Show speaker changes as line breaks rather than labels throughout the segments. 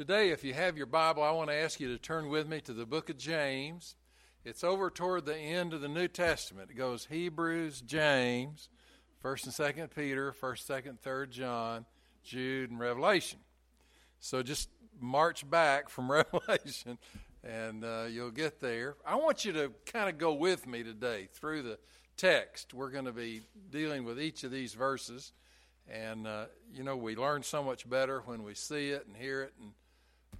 Today, if you have your Bible, I want to ask you to turn with me to the book of James. It's over toward the end of the New Testament. It goes Hebrews, James, 1st and 2nd Peter, 1st, 2nd, 3rd John, Jude, and Revelation. So just march back from Revelation and uh, you'll get there. I want you to kind of go with me today through the text. We're going to be dealing with each of these verses. And, uh, you know, we learn so much better when we see it and hear it and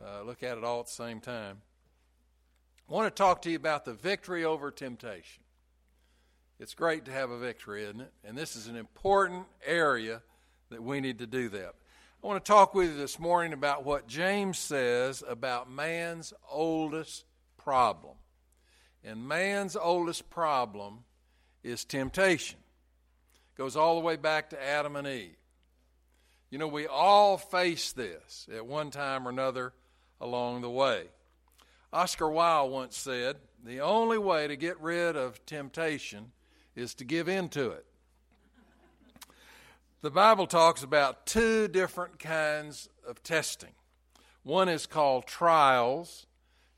uh, look at it all at the same time. I want to talk to you about the victory over temptation. It's great to have a victory, isn't it? And this is an important area that we need to do that. I want to talk with you this morning about what James says about man's oldest problem. And man's oldest problem is temptation. It goes all the way back to Adam and Eve. You know, we all face this at one time or another along the way. Oscar Wilde once said, The only way to get rid of temptation is to give in to it. The Bible talks about two different kinds of testing. One is called trials,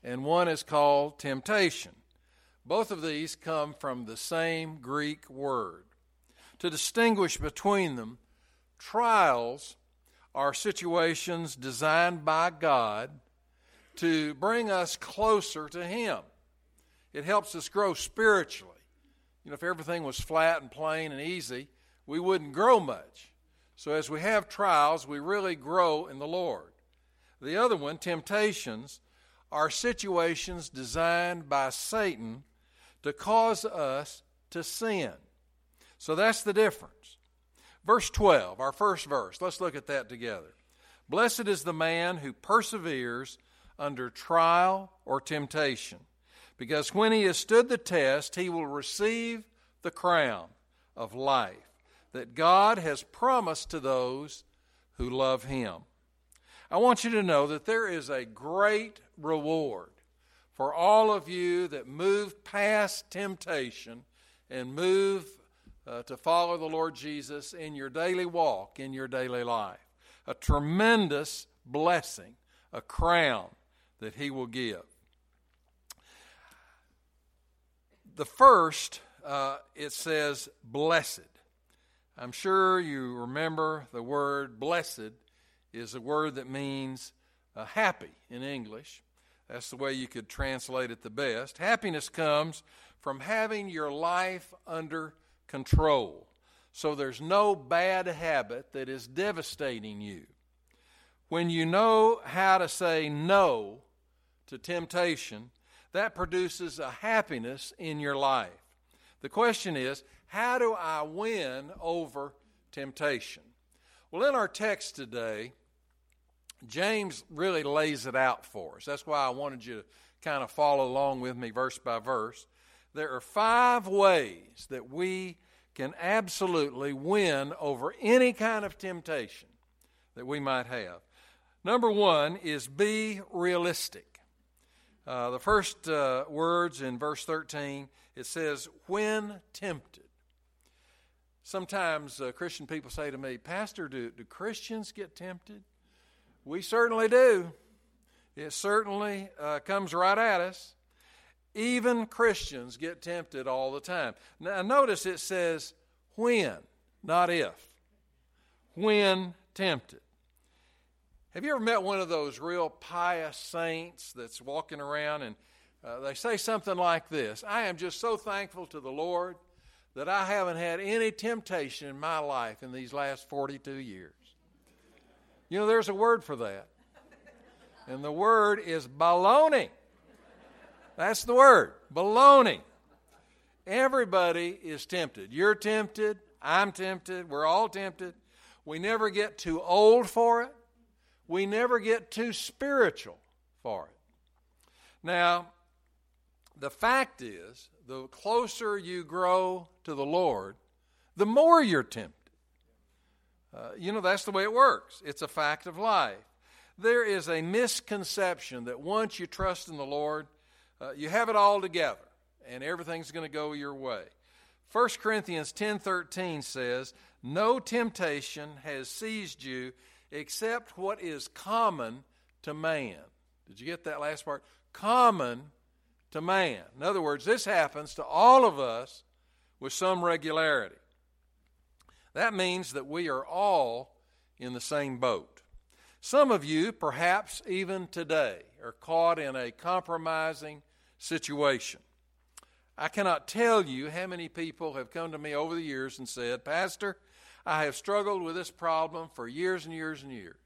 and one is called temptation. Both of these come from the same Greek word. To distinguish between them, trials are situations designed by God to bring us closer to Him. It helps us grow spiritually. You know, if everything was flat and plain and easy, we wouldn't grow much. So as we have trials, we really grow in the Lord. The other one, temptations, are situations designed by Satan to cause us to sin. So that's the difference. Verse 12, our first verse, let's look at that together. Blessed is the man who perseveres under trial or temptation, because when he has stood the test, he will receive the crown of life that God has promised to those who love him. I want you to know that there is a great reward for all of you that move past temptation and move uh, to follow the Lord Jesus in your daily walk, in your daily life. A tremendous blessing, a crown that He will give. The first, uh, it says, blessed. I'm sure you remember the word blessed is a word that means uh, happy in English. That's the way you could translate it the best. Happiness comes from having your life under control. So there's no bad habit that is devastating you. When you know how to say no to temptation, that produces a happiness in your life. The question is, how do I win over temptation? Well, in our text today, James really lays it out for us. That's why I wanted you to kind of follow along with me verse by verse. There are five ways that we can absolutely win over any kind of temptation that we might have. Number one is be realistic. Uh, the first uh, words in verse 13, it says, when tempted. Sometimes uh, Christian people say to me, Pastor, do, do Christians get tempted? We certainly do. It certainly uh, comes right at us. Even Christians get tempted all the time. Now, notice it says when, not if. When tempted. Have you ever met one of those real pious saints that's walking around and uh, they say something like this I am just so thankful to the Lord that I haven't had any temptation in my life in these last 42 years. You know, there's a word for that. And the word is baloney. That's the word, baloney. Everybody is tempted. You're tempted. I'm tempted. We're all tempted. We never get too old for it. We never get too spiritual for it. Now, the fact is, the closer you grow to the Lord, the more you're tempted. Uh, you know, that's the way it works. It's a fact of life. There is a misconception that once you trust in the Lord, uh, you have it all together and everything's going to go your way. 1 Corinthians 10:13 says, "No temptation has seized you except what is common to man. Did you get that last part? Common to man. In other words, this happens to all of us with some regularity. That means that we are all in the same boat. Some of you, perhaps even today, are caught in a compromising situation. I cannot tell you how many people have come to me over the years and said, Pastor, I have struggled with this problem for years and years and years.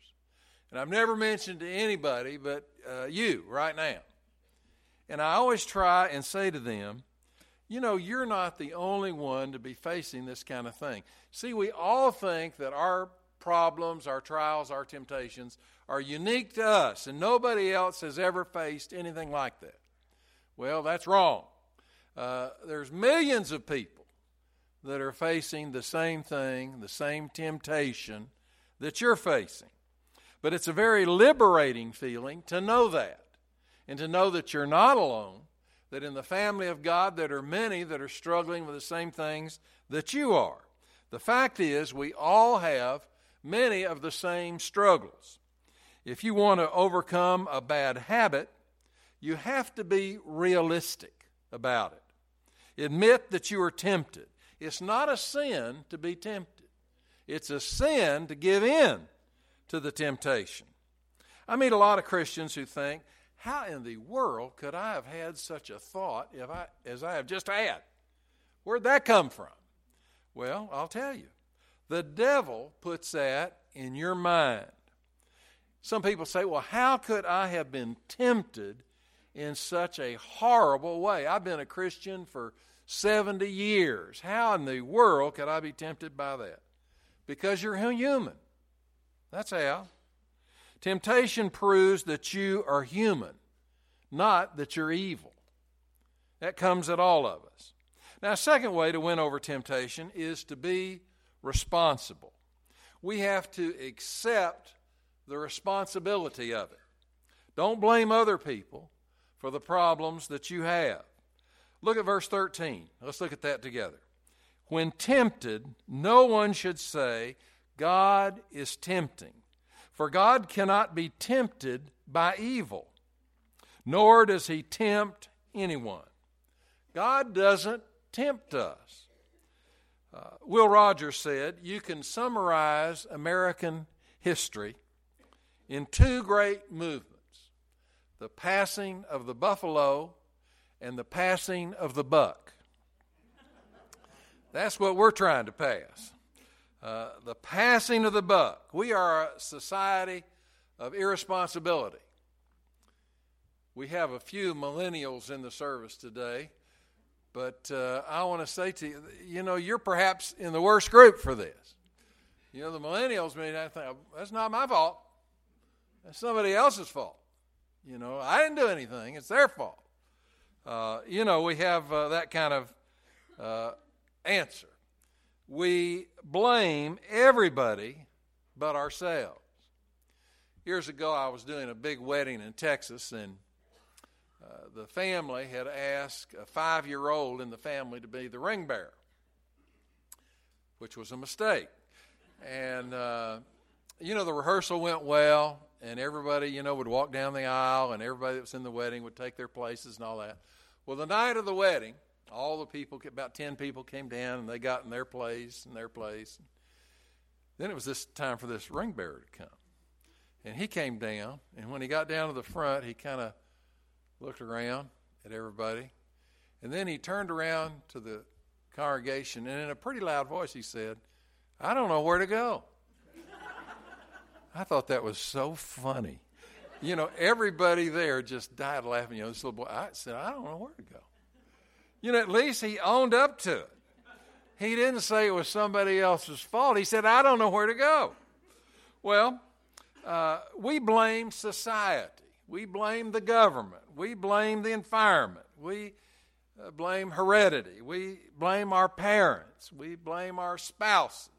And I've never mentioned to anybody but uh, you right now. And I always try and say to them, you know, you're not the only one to be facing this kind of thing. See, we all think that our problems, our trials, our temptations are unique to us, and nobody else has ever faced anything like that. Well, that's wrong. Uh, there's millions of people that are facing the same thing, the same temptation that you're facing. But it's a very liberating feeling to know that and to know that you're not alone, that in the family of God there are many that are struggling with the same things that you are. The fact is, we all have many of the same struggles. If you want to overcome a bad habit, you have to be realistic about it. Admit that you are tempted. It's not a sin to be tempted, it's a sin to give in to the temptation. I meet a lot of Christians who think, how in the world could I have had such a thought if I, as I have just had? Where'd that come from? Well, I'll tell you. The devil puts that in your mind. Some people say, well, how could I have been tempted in such a horrible way? I've been a Christian for 70 years. How in the world could I be tempted by that? Because you're human. That's how. Temptation proves that you are human, not that you're evil. That comes at all of us. Now, a second way to win over temptation is to be responsible. We have to accept the responsibility of it. Don't blame other people for the problems that you have. Look at verse 13. Let's look at that together. When tempted, no one should say, God is tempting. For God cannot be tempted by evil, nor does he tempt anyone. God doesn't tempt us. Uh, Will Rogers said, You can summarize American history in two great movements the passing of the buffalo and the passing of the buck. That's what we're trying to pass. Uh, the passing of the buck. We are a society of irresponsibility. We have a few millennials in the service today, but uh, I want to say to you, you know, you're perhaps in the worst group for this. You know, the millennials may not think that's not my fault. That's somebody else's fault. You know, I didn't do anything. It's their fault. Uh, you know, we have uh, that kind of uh, answer. We blame everybody but ourselves. Years ago, I was doing a big wedding in Texas, and uh, the family had asked a five year old in the family to be the ring bearer, which was a mistake. And, uh, you know, the rehearsal went well, and everybody, you know, would walk down the aisle, and everybody that was in the wedding would take their places and all that. Well, the night of the wedding, all the people, about 10 people came down, and they got in their place and their place. Then it was this time for this ring bearer to come. And he came down, and when he got down to the front, he kind of looked around at everybody. And then he turned around to the congregation, and in a pretty loud voice, he said, I don't know where to go. I thought that was so funny. You know, everybody there just died laughing. You know, this little boy, I said, I don't know where to go. You know, at least he owned up to it. He didn't say it was somebody else's fault. He said, I don't know where to go. Well, uh, we blame society. We blame the government. We blame the environment. We uh, blame heredity. We blame our parents. We blame our spouses.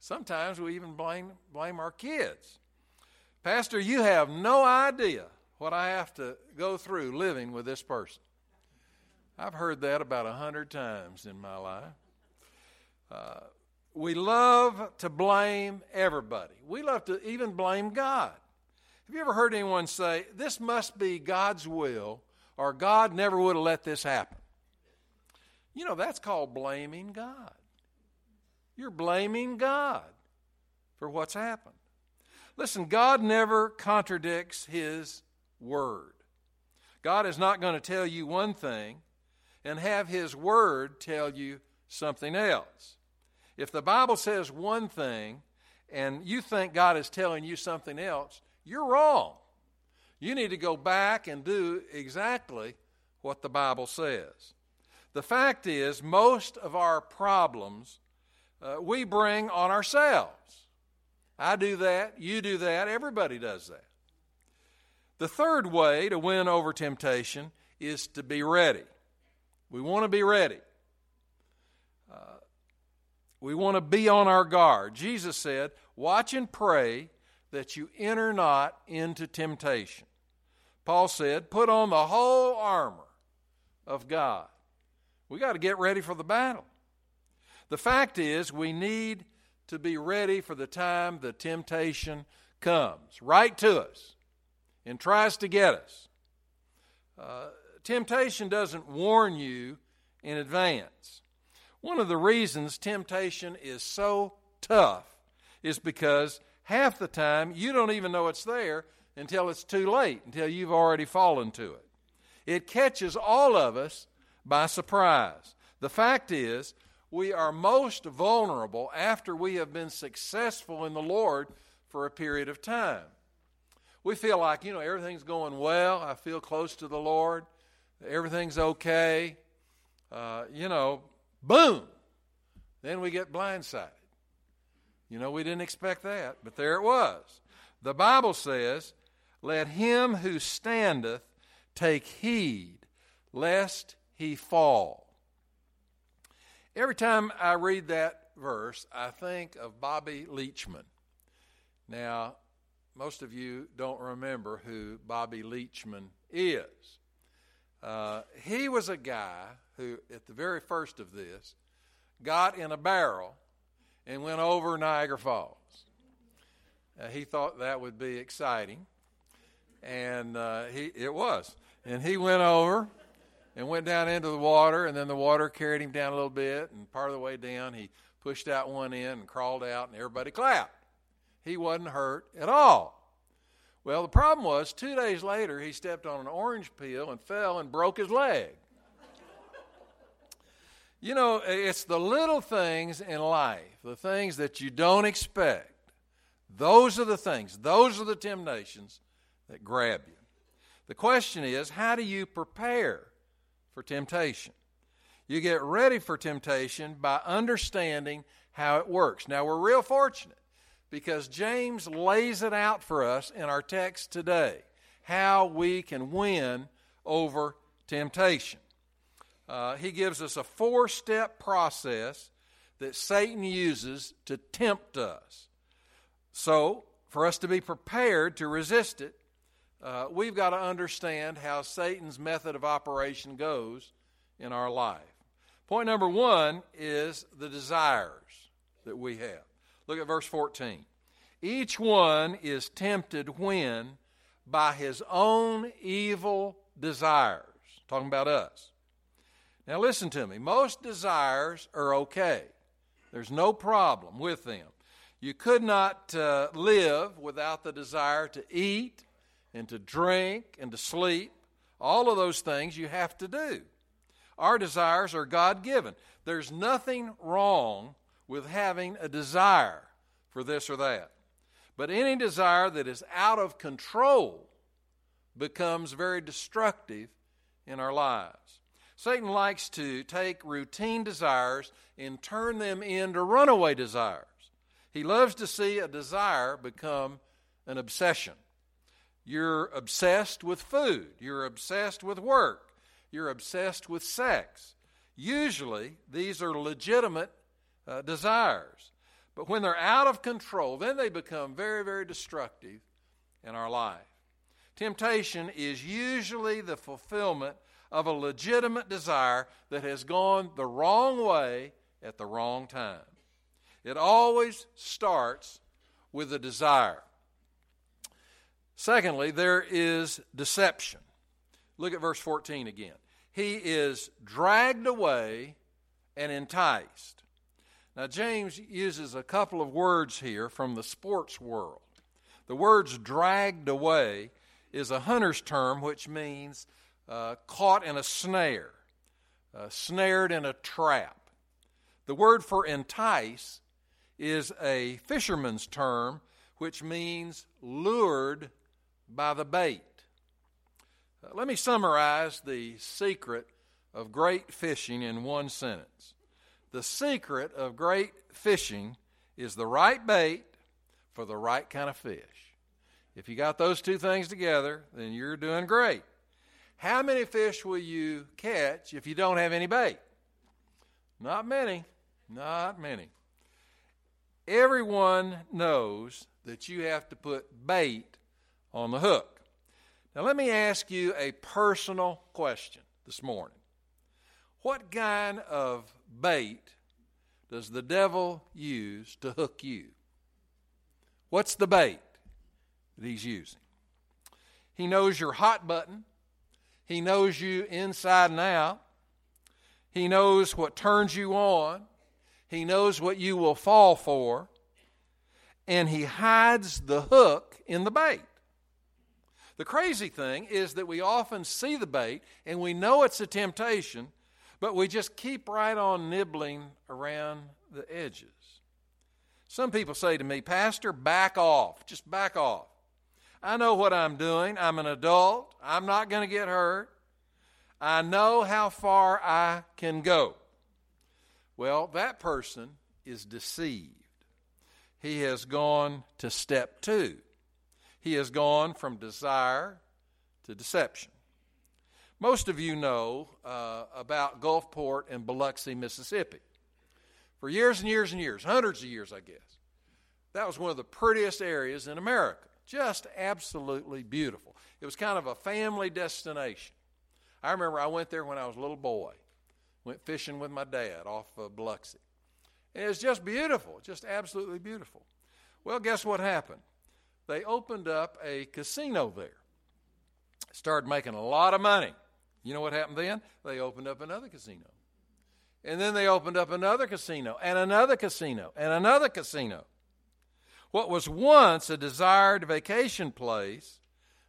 Sometimes we even blame, blame our kids. Pastor, you have no idea what I have to go through living with this person. I've heard that about a hundred times in my life. Uh, we love to blame everybody. We love to even blame God. Have you ever heard anyone say, This must be God's will, or God never would have let this happen? You know, that's called blaming God. You're blaming God for what's happened. Listen, God never contradicts His word. God is not going to tell you one thing and have His word tell you something else. If the Bible says one thing and you think God is telling you something else, you're wrong. You need to go back and do exactly what the Bible says. The fact is, most of our problems uh, we bring on ourselves. I do that, you do that, everybody does that. The third way to win over temptation is to be ready. We want to be ready. Uh, we want to be on our guard. Jesus said, Watch and pray that you enter not into temptation. Paul said, Put on the whole armor of God. We got to get ready for the battle. The fact is, we need to be ready for the time the temptation comes right to us and tries to get us. Uh, temptation doesn't warn you in advance. One of the reasons temptation is so tough is because half the time you don't even know it's there until it's too late, until you've already fallen to it. It catches all of us by surprise. The fact is, we are most vulnerable after we have been successful in the Lord for a period of time. We feel like, you know, everything's going well. I feel close to the Lord. Everything's okay. Uh, you know, boom. Then we get blindsided. You know, we didn't expect that, but there it was. The Bible says, Let him who standeth take heed lest he fall. Every time I read that verse, I think of Bobby Leachman. Now, most of you don't remember who Bobby Leachman is. Uh, he was a guy who, at the very first of this, got in a barrel and went over Niagara Falls. Uh, he thought that would be exciting, and uh, he it was. And he went over and went down into the water, and then the water carried him down a little bit, and part of the way down, he pushed out one end and crawled out, and everybody clapped. He wasn't hurt at all. Well, the problem was, two days later, he stepped on an orange peel and fell and broke his leg. you know, it's the little things in life, the things that you don't expect. Those are the things, those are the temptations that grab you. The question is, how do you prepare for temptation. You get ready for temptation by understanding how it works. Now, we're real fortunate because James lays it out for us in our text today how we can win over temptation. Uh, he gives us a four step process that Satan uses to tempt us. So, for us to be prepared to resist it, uh, we've got to understand how Satan's method of operation goes in our life. Point number one is the desires that we have. Look at verse 14. Each one is tempted when by his own evil desires. Talking about us. Now, listen to me. Most desires are okay, there's no problem with them. You could not uh, live without the desire to eat and to drink and to sleep. All of those things you have to do. Our desires are God given. There's nothing wrong with having a desire for this or that. But any desire that is out of control becomes very destructive in our lives. Satan likes to take routine desires and turn them into runaway desires. He loves to see a desire become an obsession. You're obsessed with food. You're obsessed with work. You're obsessed with sex. Usually, these are legitimate uh, desires. But when they're out of control, then they become very, very destructive in our life. Temptation is usually the fulfillment of a legitimate desire that has gone the wrong way at the wrong time. It always starts with a desire. Secondly, there is deception. Look at verse 14 again. He is dragged away and enticed. Now, James uses a couple of words here from the sports world. The words dragged away is a hunter's term which means uh, caught in a snare, uh, snared in a trap. The word for entice is a fisherman's term which means lured by the bait. Uh, let me summarize the secret of great fishing in one sentence. The secret of great fishing is the right bait for the right kind of fish. If you got those two things together, then you're doing great. How many fish will you catch if you don't have any bait? Not many. Not many. Everyone knows that you have to put bait on the hook. Now, let me ask you a personal question this morning. What kind of bait does the devil use to hook you? What's the bait that he's using? He knows your hot button, he knows you inside and out, he knows what turns you on, he knows what you will fall for, and he hides the hook in the bait. The crazy thing is that we often see the bait and we know it's a temptation, but we just keep right on nibbling around the edges. Some people say to me, Pastor, back off. Just back off. I know what I'm doing. I'm an adult. I'm not going to get hurt. I know how far I can go. Well, that person is deceived. He has gone to step two. He has gone from desire to deception. Most of you know uh, about Gulfport and Biloxi, Mississippi. For years and years and years, hundreds of years, I guess, that was one of the prettiest areas in America. Just absolutely beautiful. It was kind of a family destination. I remember I went there when I was a little boy. Went fishing with my dad off of Biloxi. And it was just beautiful, just absolutely beautiful. Well, guess what happened? They opened up a casino there. Started making a lot of money. You know what happened then? They opened up another casino. And then they opened up another casino, and another casino, and another casino. What was once a desired vacation place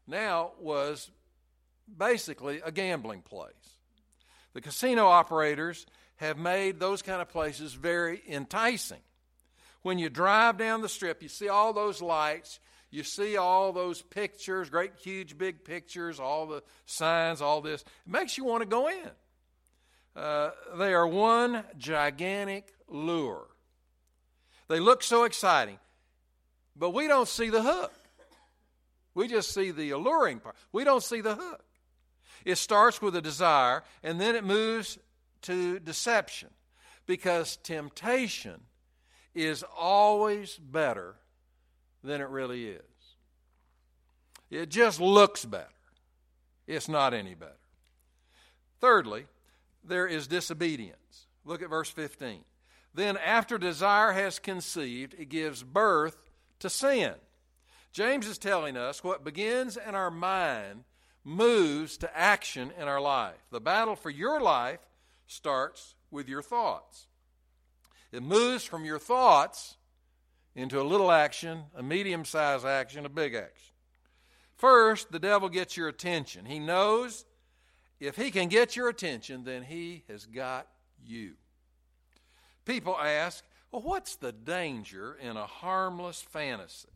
now was basically a gambling place. The casino operators have made those kind of places very enticing. When you drive down the strip, you see all those lights, you see all those pictures, great, huge, big pictures, all the signs, all this. It makes you want to go in. Uh, they are one gigantic lure. They look so exciting, but we don't see the hook. We just see the alluring part. We don't see the hook. It starts with a desire, and then it moves to deception because temptation is always better than it really is. It just looks better. It's not any better. Thirdly, there is disobedience. Look at verse 15. Then, after desire has conceived, it gives birth to sin. James is telling us what begins in our mind moves to action in our life. The battle for your life starts with your thoughts. It moves from your thoughts into a little action, a medium sized action, a big action. First, the devil gets your attention. He knows if he can get your attention, then he has got you. People ask, well, what's the danger in a harmless fantasy?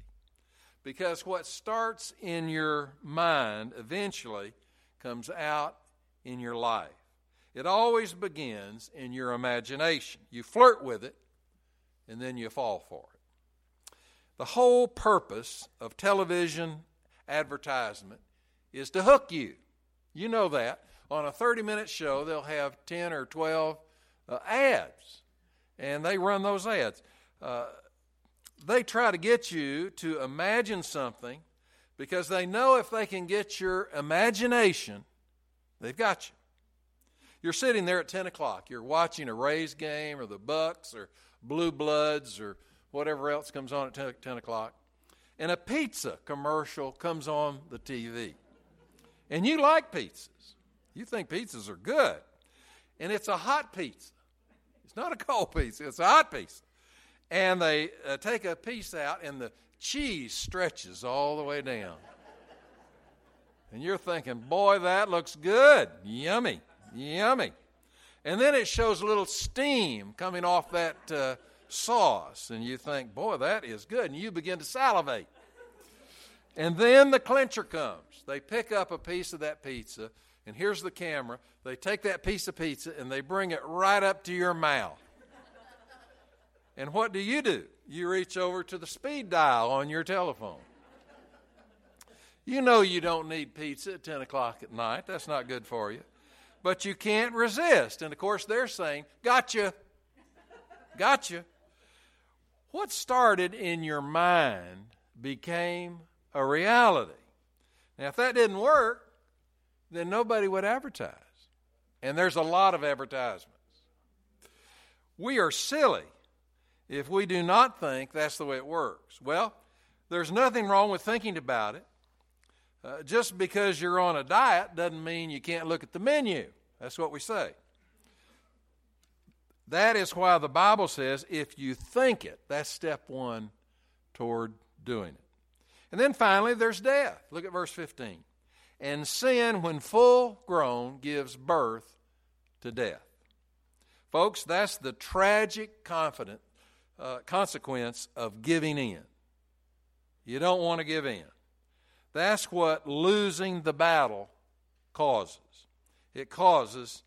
Because what starts in your mind eventually comes out in your life. It always begins in your imagination. You flirt with it, and then you fall for it. The whole purpose of television advertisement is to hook you. You know that. On a 30 minute show, they'll have 10 or 12 uh, ads, and they run those ads. Uh, they try to get you to imagine something because they know if they can get your imagination, they've got you. You're sitting there at 10 o'clock. You're watching a Rays game or the Bucks or Blue Bloods or whatever else comes on at 10, 10 o'clock. and a pizza commercial comes on the TV. And you like pizzas. You think pizzas are good. And it's a hot pizza. It's not a cold pizza, it's a hot pizza. And they uh, take a piece out, and the cheese stretches all the way down. And you're thinking, boy, that looks good. Yummy, yummy. And then it shows a little steam coming off that uh, sauce. And you think, boy, that is good. And you begin to salivate. And then the clincher comes. They pick up a piece of that pizza, and here's the camera. They take that piece of pizza and they bring it right up to your mouth. And what do you do? You reach over to the speed dial on your telephone. You know you don't need pizza at 10 o'clock at night. That's not good for you. But you can't resist. And of course, they're saying, Gotcha. Gotcha. What started in your mind became a reality. Now, if that didn't work, then nobody would advertise. And there's a lot of advertisements. We are silly if we do not think that's the way it works. Well, there's nothing wrong with thinking about it. Uh, just because you're on a diet doesn't mean you can't look at the menu. That's what we say. That is why the Bible says if you think it, that's step one toward doing it. And then finally, there's death. Look at verse 15. And sin, when full grown, gives birth to death. Folks, that's the tragic confident, uh, consequence of giving in. You don't want to give in. That's what losing the battle causes. It causes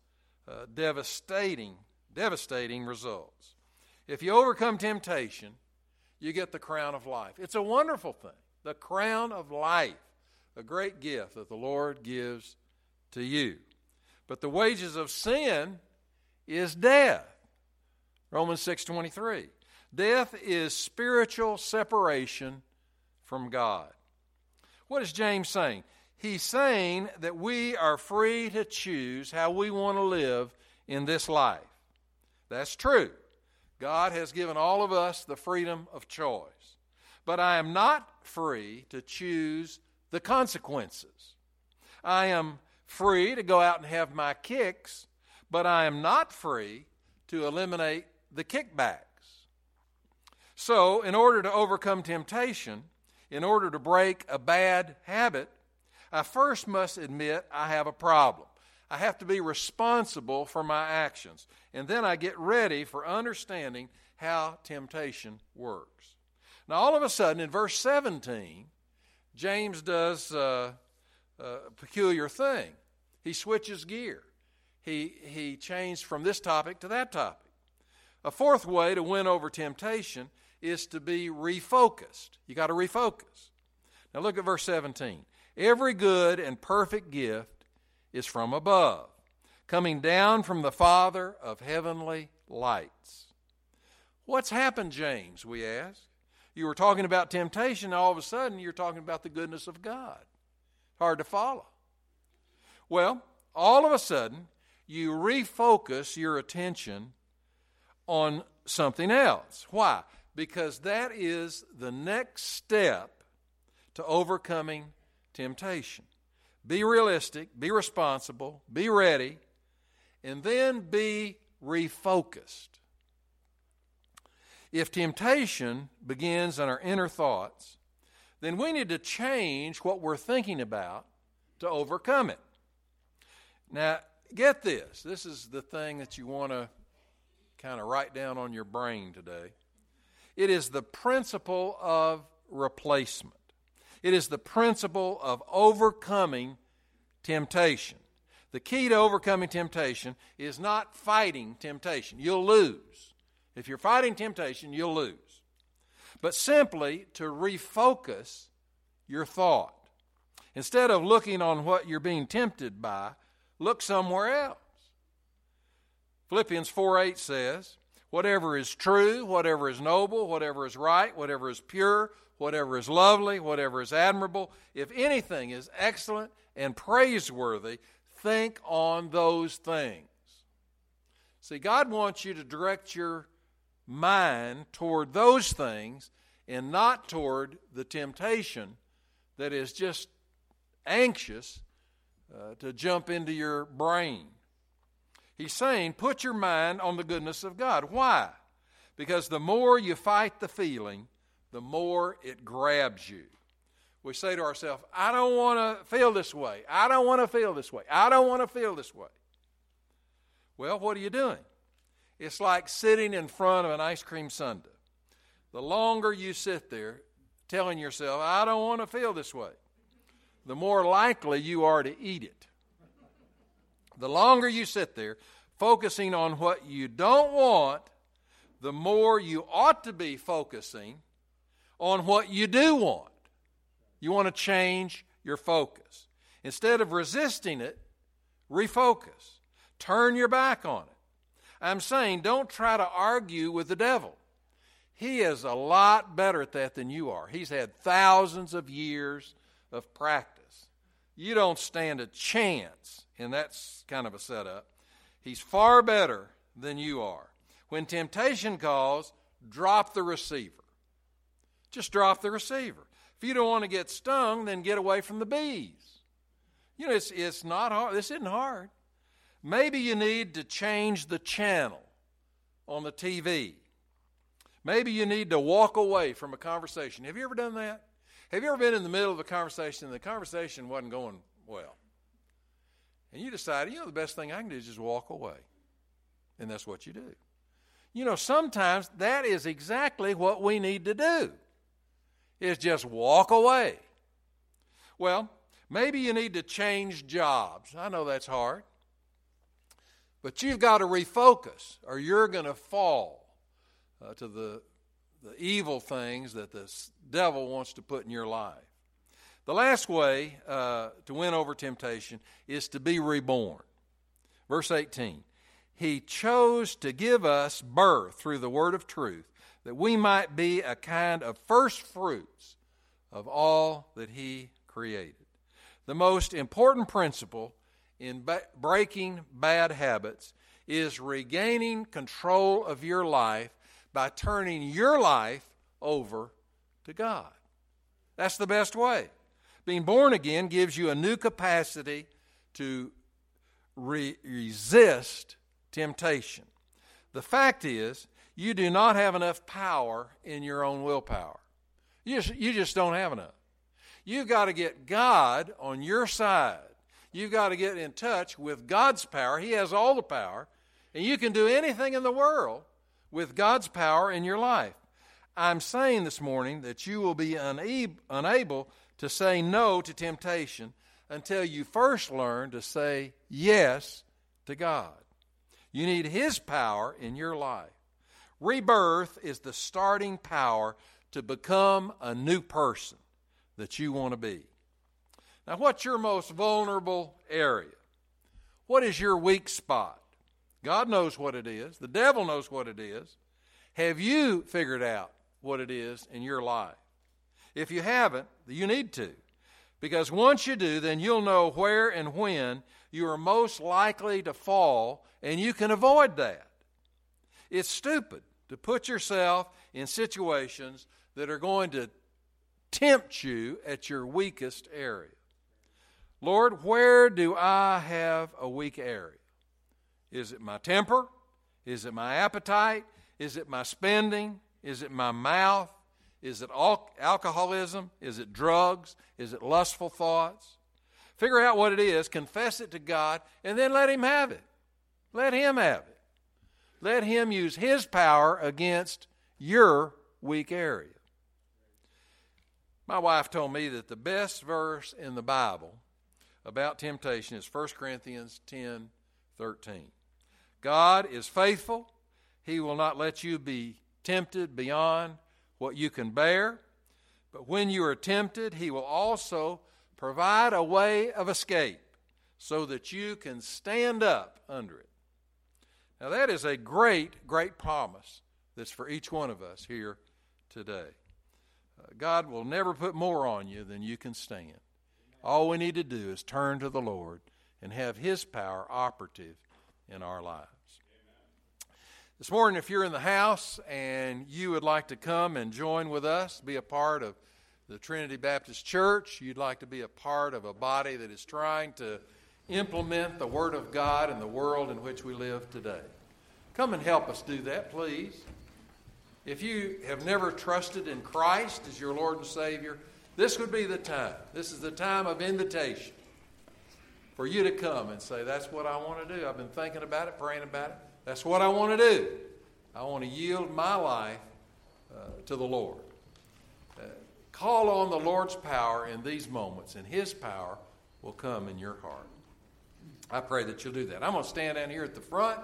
uh, devastating, devastating results. If you overcome temptation, you get the crown of life. It's a wonderful thing. The crown of life, a great gift that the Lord gives to you. But the wages of sin is death. Romans 6:23. Death is spiritual separation from God. What is James saying? He's saying that we are free to choose how we want to live in this life. That's true. God has given all of us the freedom of choice. But I am not free to choose the consequences. I am free to go out and have my kicks, but I am not free to eliminate the kickbacks. So, in order to overcome temptation, in order to break a bad habit, I first must admit I have a problem. I have to be responsible for my actions. And then I get ready for understanding how temptation works. Now, all of a sudden, in verse 17, James does uh, a peculiar thing. He switches gear. He, he changed from this topic to that topic. A fourth way to win over temptation is to be refocused. You got to refocus. Now look at verse 17. Every good and perfect gift is from above, coming down from the Father of heavenly lights. What's happened, James? We ask. You were talking about temptation, all of a sudden you're talking about the goodness of God. Hard to follow. Well, all of a sudden, you refocus your attention on something else. Why? because that is the next step to overcoming temptation. Be realistic, be responsible, be ready, and then be refocused. If temptation begins in our inner thoughts, then we need to change what we're thinking about to overcome it. Now, get this. This is the thing that you want to kind of write down on your brain today. It is the principle of replacement. It is the principle of overcoming temptation. The key to overcoming temptation is not fighting temptation. You'll lose. If you're fighting temptation, you'll lose. But simply to refocus your thought. Instead of looking on what you're being tempted by, look somewhere else. Philippians 4 8 says, whatever is true, whatever is noble, whatever is right, whatever is pure, whatever is lovely, whatever is admirable, if anything is excellent and praiseworthy, think on those things. See, God wants you to direct your mind toward those things and not toward the temptation that is just anxious uh, to jump into your brain. He's saying, put your mind on the goodness of God. Why? Because the more you fight the feeling, the more it grabs you. We say to ourselves, I don't want to feel this way. I don't want to feel this way. I don't want to feel this way. Well, what are you doing? It's like sitting in front of an ice cream sundae. The longer you sit there telling yourself, I don't want to feel this way, the more likely you are to eat it. The longer you sit there focusing on what you don't want, the more you ought to be focusing on what you do want. You want to change your focus. Instead of resisting it, refocus. Turn your back on it. I'm saying don't try to argue with the devil. He is a lot better at that than you are. He's had thousands of years of practice. You don't stand a chance in that kind of a setup. He's far better than you are. When temptation calls, drop the receiver. Just drop the receiver. If you don't want to get stung, then get away from the bees. You know, it's, it's not hard. This isn't hard. Maybe you need to change the channel on the TV. Maybe you need to walk away from a conversation. Have you ever done that? Have you ever been in the middle of a conversation and the conversation wasn't going well? And you decided, you know, the best thing I can do is just walk away. And that's what you do. You know, sometimes that is exactly what we need to do. Is just walk away. Well, maybe you need to change jobs. I know that's hard. But you've got to refocus or you're going to fall uh, to the, the evil things that the devil wants to put in your life. The last way uh, to win over temptation is to be reborn. Verse 18 He chose to give us birth through the word of truth, that we might be a kind of first fruits of all that He created. The most important principle in ba- breaking bad habits is regaining control of your life by turning your life over to God. That's the best way. Being born again gives you a new capacity to re- resist temptation. The fact is, you do not have enough power in your own willpower. You just, you just don't have enough. You've got to get God on your side. You've got to get in touch with God's power. He has all the power. And you can do anything in the world with God's power in your life. I'm saying this morning that you will be unable to say no to temptation until you first learn to say yes to God. You need His power in your life. Rebirth is the starting power to become a new person that you want to be. Now, what's your most vulnerable area? What is your weak spot? God knows what it is, the devil knows what it is. Have you figured out what it is in your life? If you haven't, you need to. Because once you do, then you'll know where and when you are most likely to fall, and you can avoid that. It's stupid to put yourself in situations that are going to tempt you at your weakest area. Lord, where do I have a weak area? Is it my temper? Is it my appetite? Is it my spending? Is it my mouth? Is it alcoholism? Is it drugs? Is it lustful thoughts? Figure out what it is, confess it to God, and then let Him have it. Let Him have it. Let Him use His power against your weak area. My wife told me that the best verse in the Bible about temptation is 1 Corinthians 10 13. God is faithful. He will not let you be tempted beyond what you can bear. But when you are tempted, He will also provide a way of escape so that you can stand up under it. Now, that is a great, great promise that's for each one of us here today. Uh, God will never put more on you than you can stand. All we need to do is turn to the Lord and have His power operative in our lives. This morning, if you're in the house and you would like to come and join with us, be a part of the Trinity Baptist Church, you'd like to be a part of a body that is trying to implement the Word of God in the world in which we live today. Come and help us do that, please. If you have never trusted in Christ as your Lord and Savior, this would be the time. This is the time of invitation for you to come and say, That's what I want to do. I've been thinking about it, praying about it. That's what I want to do. I want to yield my life uh, to the Lord. Uh, call on the Lord's power in these moments, and His power will come in your heart. I pray that you'll do that. I'm going to stand down here at the front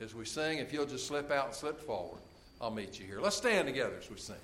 as we sing. If you'll just slip out and slip forward, I'll meet you here. Let's stand together as we sing.